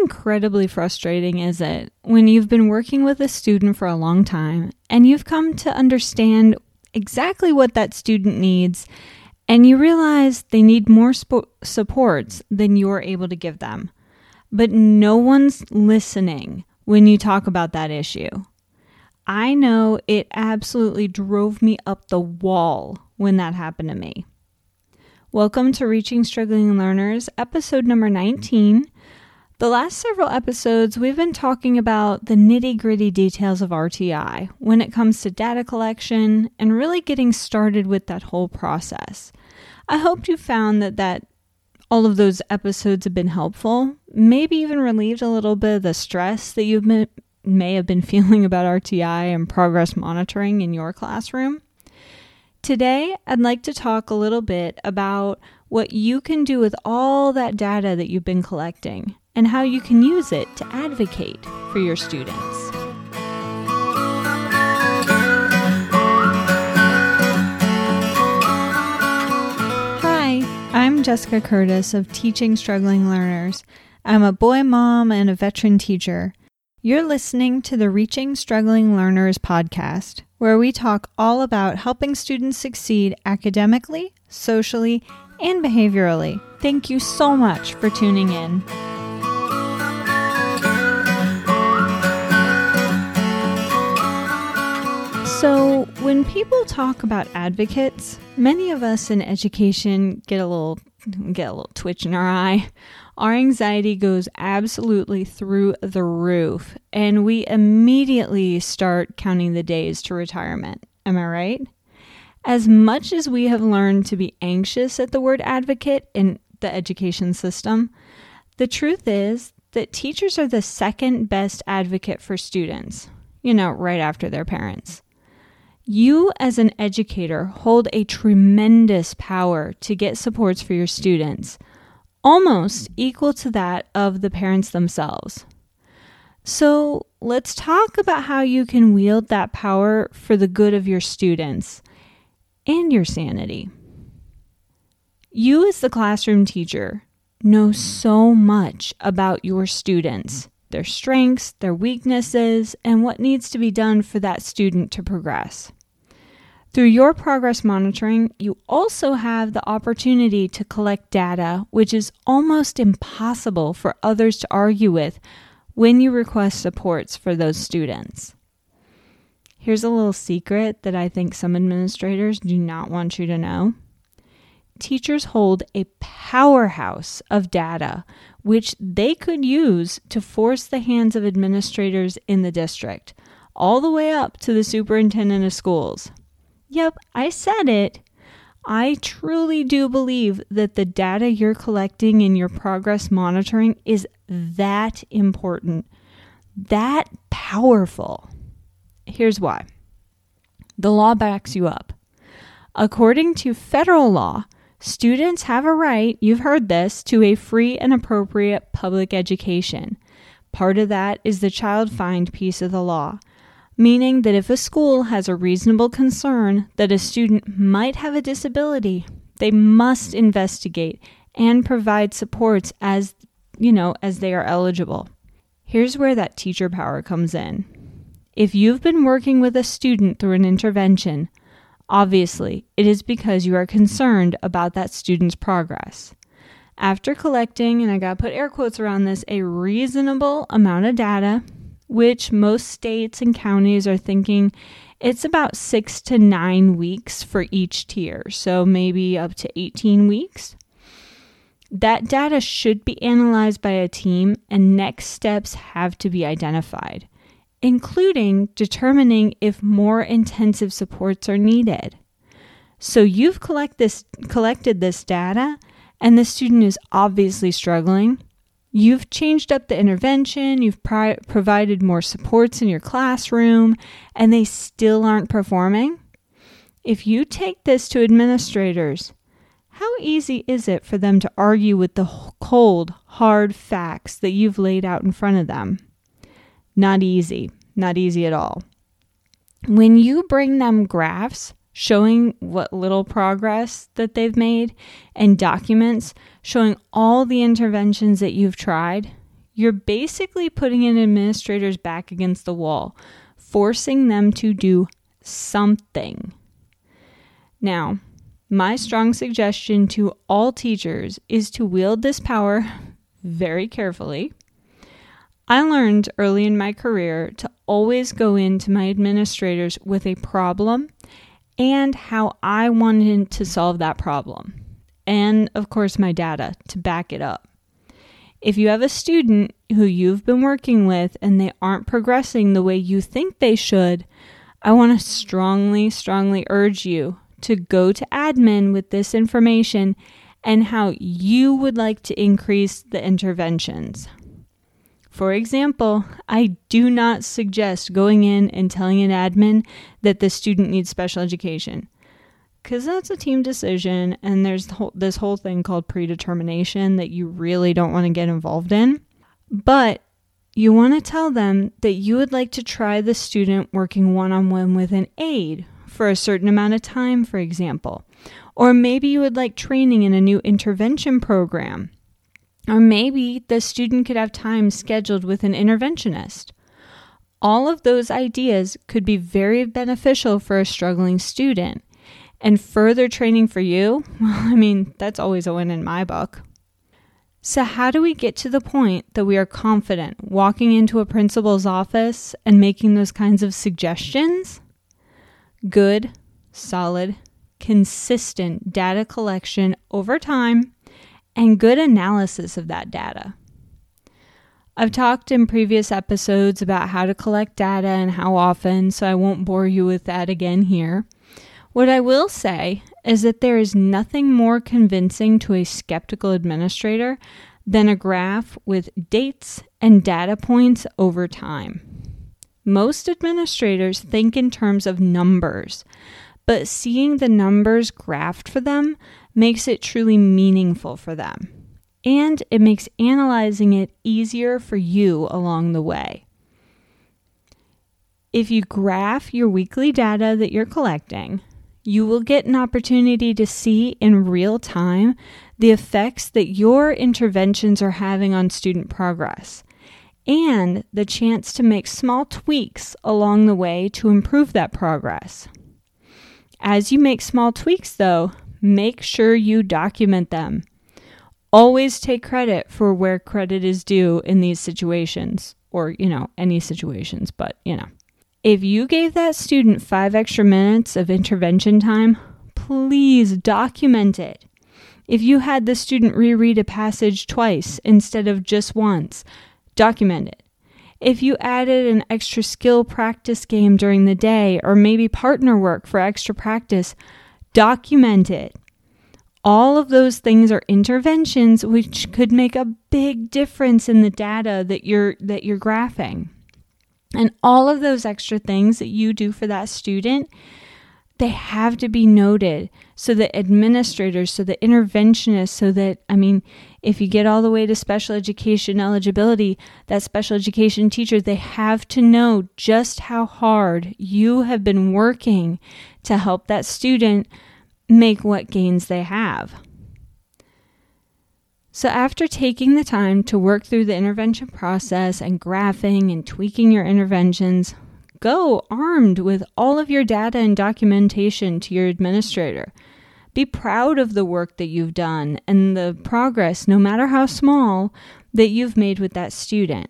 incredibly frustrating is it when you've been working with a student for a long time and you've come to understand exactly what that student needs and you realize they need more spo- supports than you're able to give them? But no one's listening when you talk about that issue. I know it absolutely drove me up the wall when that happened to me. Welcome to Reaching Struggling Learners, episode number 19. The last several episodes, we've been talking about the nitty gritty details of RTI when it comes to data collection and really getting started with that whole process. I hope you found that, that all of those episodes have been helpful, maybe even relieved a little bit of the stress that you may have been feeling about RTI and progress monitoring in your classroom. Today, I'd like to talk a little bit about what you can do with all that data that you've been collecting and how you can use it to advocate for your students. Hi, I'm Jessica Curtis of Teaching Struggling Learners. I'm a boy mom and a veteran teacher. You're listening to the Reaching Struggling Learners podcast, where we talk all about helping students succeed academically, socially, and behaviorally. Thank you so much for tuning in. So, when people talk about advocates, many of us in education get a little get a little twitch in our eye. Our anxiety goes absolutely through the roof, and we immediately start counting the days to retirement. Am I right? As much as we have learned to be anxious at the word advocate in the education system, the truth is that teachers are the second best advocate for students, you know, right after their parents. You, as an educator, hold a tremendous power to get supports for your students, almost equal to that of the parents themselves. So, let's talk about how you can wield that power for the good of your students and your sanity. You, as the classroom teacher, know so much about your students, their strengths, their weaknesses, and what needs to be done for that student to progress. Through your progress monitoring, you also have the opportunity to collect data, which is almost impossible for others to argue with when you request supports for those students. Here's a little secret that I think some administrators do not want you to know. Teachers hold a powerhouse of data which they could use to force the hands of administrators in the district, all the way up to the superintendent of schools. Yep, I said it. I truly do believe that the data you're collecting in your progress monitoring is that important, that powerful. Here's why the law backs you up. According to federal law, students have a right, you've heard this, to a free and appropriate public education. Part of that is the child find piece of the law meaning that if a school has a reasonable concern that a student might have a disability, they must investigate and provide supports as you know as they are eligible. Here's where that teacher power comes in. If you've been working with a student through an intervention, obviously it is because you are concerned about that student's progress. After collecting, and I got to put air quotes around this, a reasonable amount of data, which most states and counties are thinking it's about six to nine weeks for each tier, so maybe up to 18 weeks. That data should be analyzed by a team, and next steps have to be identified, including determining if more intensive supports are needed. So you've collect this, collected this data, and the student is obviously struggling. You've changed up the intervention, you've provided more supports in your classroom, and they still aren't performing. If you take this to administrators, how easy is it for them to argue with the cold, hard facts that you've laid out in front of them? Not easy, not easy at all. When you bring them graphs showing what little progress that they've made and documents showing all the interventions that you've tried, you're basically putting an administrator's back against the wall, forcing them to do something. Now, my strong suggestion to all teachers is to wield this power very carefully. I learned early in my career to always go into my administrators with a problem and how I wanted to solve that problem. And of course, my data to back it up. If you have a student who you've been working with and they aren't progressing the way you think they should, I want to strongly, strongly urge you to go to admin with this information and how you would like to increase the interventions. For example, I do not suggest going in and telling an admin that the student needs special education because that's a team decision, and there's this whole thing called predetermination that you really don't want to get involved in. But you want to tell them that you would like to try the student working one on one with an aide for a certain amount of time, for example. Or maybe you would like training in a new intervention program. Or maybe the student could have time scheduled with an interventionist. All of those ideas could be very beneficial for a struggling student. And further training for you, well, I mean, that's always a win in my book. So, how do we get to the point that we are confident walking into a principal's office and making those kinds of suggestions? Good, solid, consistent data collection over time and good analysis of that data. I've talked in previous episodes about how to collect data and how often, so I won't bore you with that again here. What I will say is that there is nothing more convincing to a skeptical administrator than a graph with dates and data points over time. Most administrators think in terms of numbers, but seeing the numbers graphed for them makes it truly meaningful for them. And it makes analyzing it easier for you along the way. If you graph your weekly data that you're collecting, you will get an opportunity to see in real time the effects that your interventions are having on student progress and the chance to make small tweaks along the way to improve that progress. As you make small tweaks, though, make sure you document them. Always take credit for where credit is due in these situations, or, you know, any situations, but, you know. If you gave that student five extra minutes of intervention time, please document it. If you had the student reread a passage twice instead of just once, document it. If you added an extra skill practice game during the day or maybe partner work for extra practice, document it. All of those things are interventions which could make a big difference in the data that you're that you're graphing. And all of those extra things that you do for that student, they have to be noted so that administrators, so that interventionists, so that, I mean, if you get all the way to special education eligibility, that special education teacher, they have to know just how hard you have been working to help that student make what gains they have. So, after taking the time to work through the intervention process and graphing and tweaking your interventions, go armed with all of your data and documentation to your administrator. Be proud of the work that you've done and the progress, no matter how small, that you've made with that student.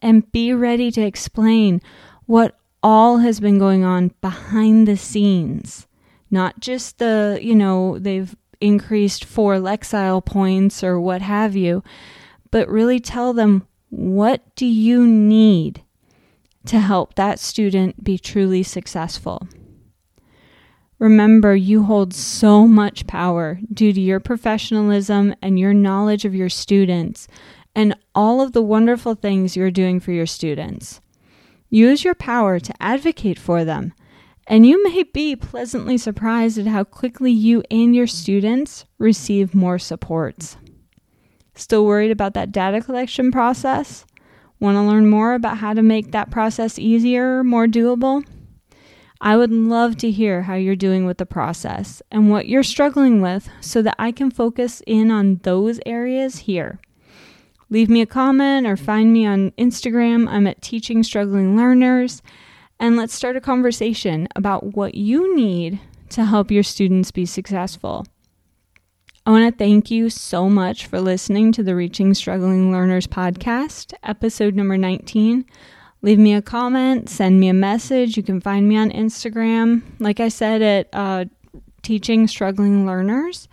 And be ready to explain what all has been going on behind the scenes. Not just the, you know, they've increased four Lexile points or what have you, but really tell them what do you need to help that student be truly successful. Remember, you hold so much power due to your professionalism and your knowledge of your students and all of the wonderful things you're doing for your students. Use your power to advocate for them and you may be pleasantly surprised at how quickly you and your students receive more supports. Still worried about that data collection process? Want to learn more about how to make that process easier, more doable? I would love to hear how you're doing with the process and what you're struggling with so that I can focus in on those areas here. Leave me a comment or find me on Instagram. I'm at Teaching Struggling Learners. And let's start a conversation about what you need to help your students be successful. I want to thank you so much for listening to the Reaching Struggling Learners podcast, episode number 19. Leave me a comment, send me a message. You can find me on Instagram, like I said, at uh, Teaching Struggling Learners.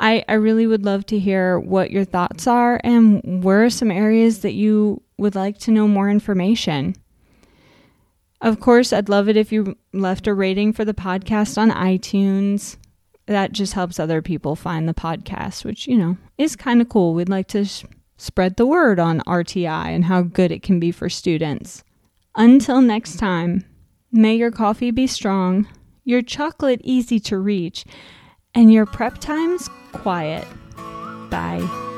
I, I really would love to hear what your thoughts are and where are some areas that you would like to know more information. Of course, I'd love it if you left a rating for the podcast on iTunes that just helps other people find the podcast, which, you know, is kind of cool. We'd like to sh- spread the word on RTI and how good it can be for students. Until next time, may your coffee be strong, your chocolate easy to reach, and your prep times quiet. Bye.